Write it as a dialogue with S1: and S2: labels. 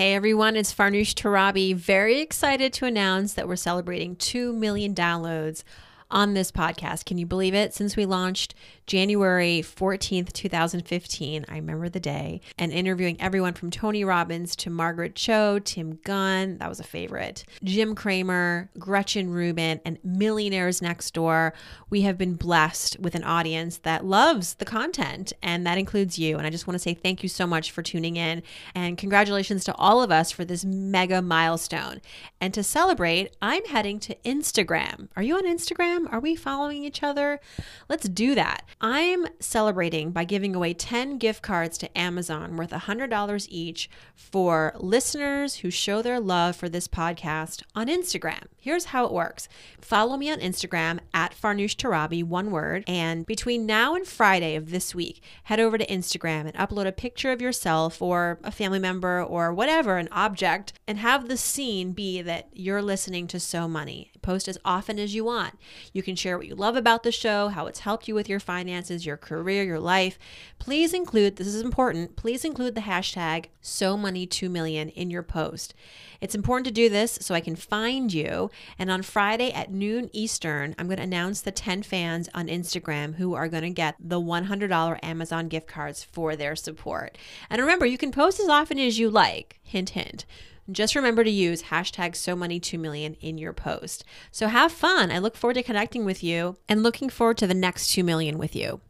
S1: Hey everyone, it's Farnoosh Torabi. Very excited to announce that we're celebrating 2 million downloads on this podcast. Can you believe it? Since we launched January 14th, 2015, I remember the day, and interviewing everyone from Tony Robbins to Margaret Cho, Tim Gunn, that was a favorite, Jim Cramer, Gretchen Rubin, and Millionaires Next Door, we have been blessed with an audience that loves the content, and that includes you. And I just want to say thank you so much for tuning in, and congratulations to all of us for this mega milestone. And to celebrate, I'm heading to Instagram. Are you on Instagram? Are we following each other? Let's do that. I'm celebrating by giving away 10 gift cards to Amazon worth $100 each for listeners who show their love for this podcast on Instagram. Here's how it works follow me on Instagram at Farnoosh Torabi, one word. And between now and Friday of this week, head over to Instagram and upload a picture of yourself or a family member or whatever, an object, and have the scene be that you're listening to So Money. Post as often as you want. You can share what you love about the show, how it's helped you with your finances, your career, your life. Please include, this is important, please include the hashtag So Money 2 million in your post. It's important to do this so I can find you. And on Friday at noon Eastern, I'm going to announce the 10 fans on Instagram who are going to get the $100 Amazon gift cards for their support. And remember, you can post as often as you like. Hint, hint. Just remember to use hashtag so money 2 million in your post. So have fun. I look forward to connecting with you and looking forward to the next 2 million with you.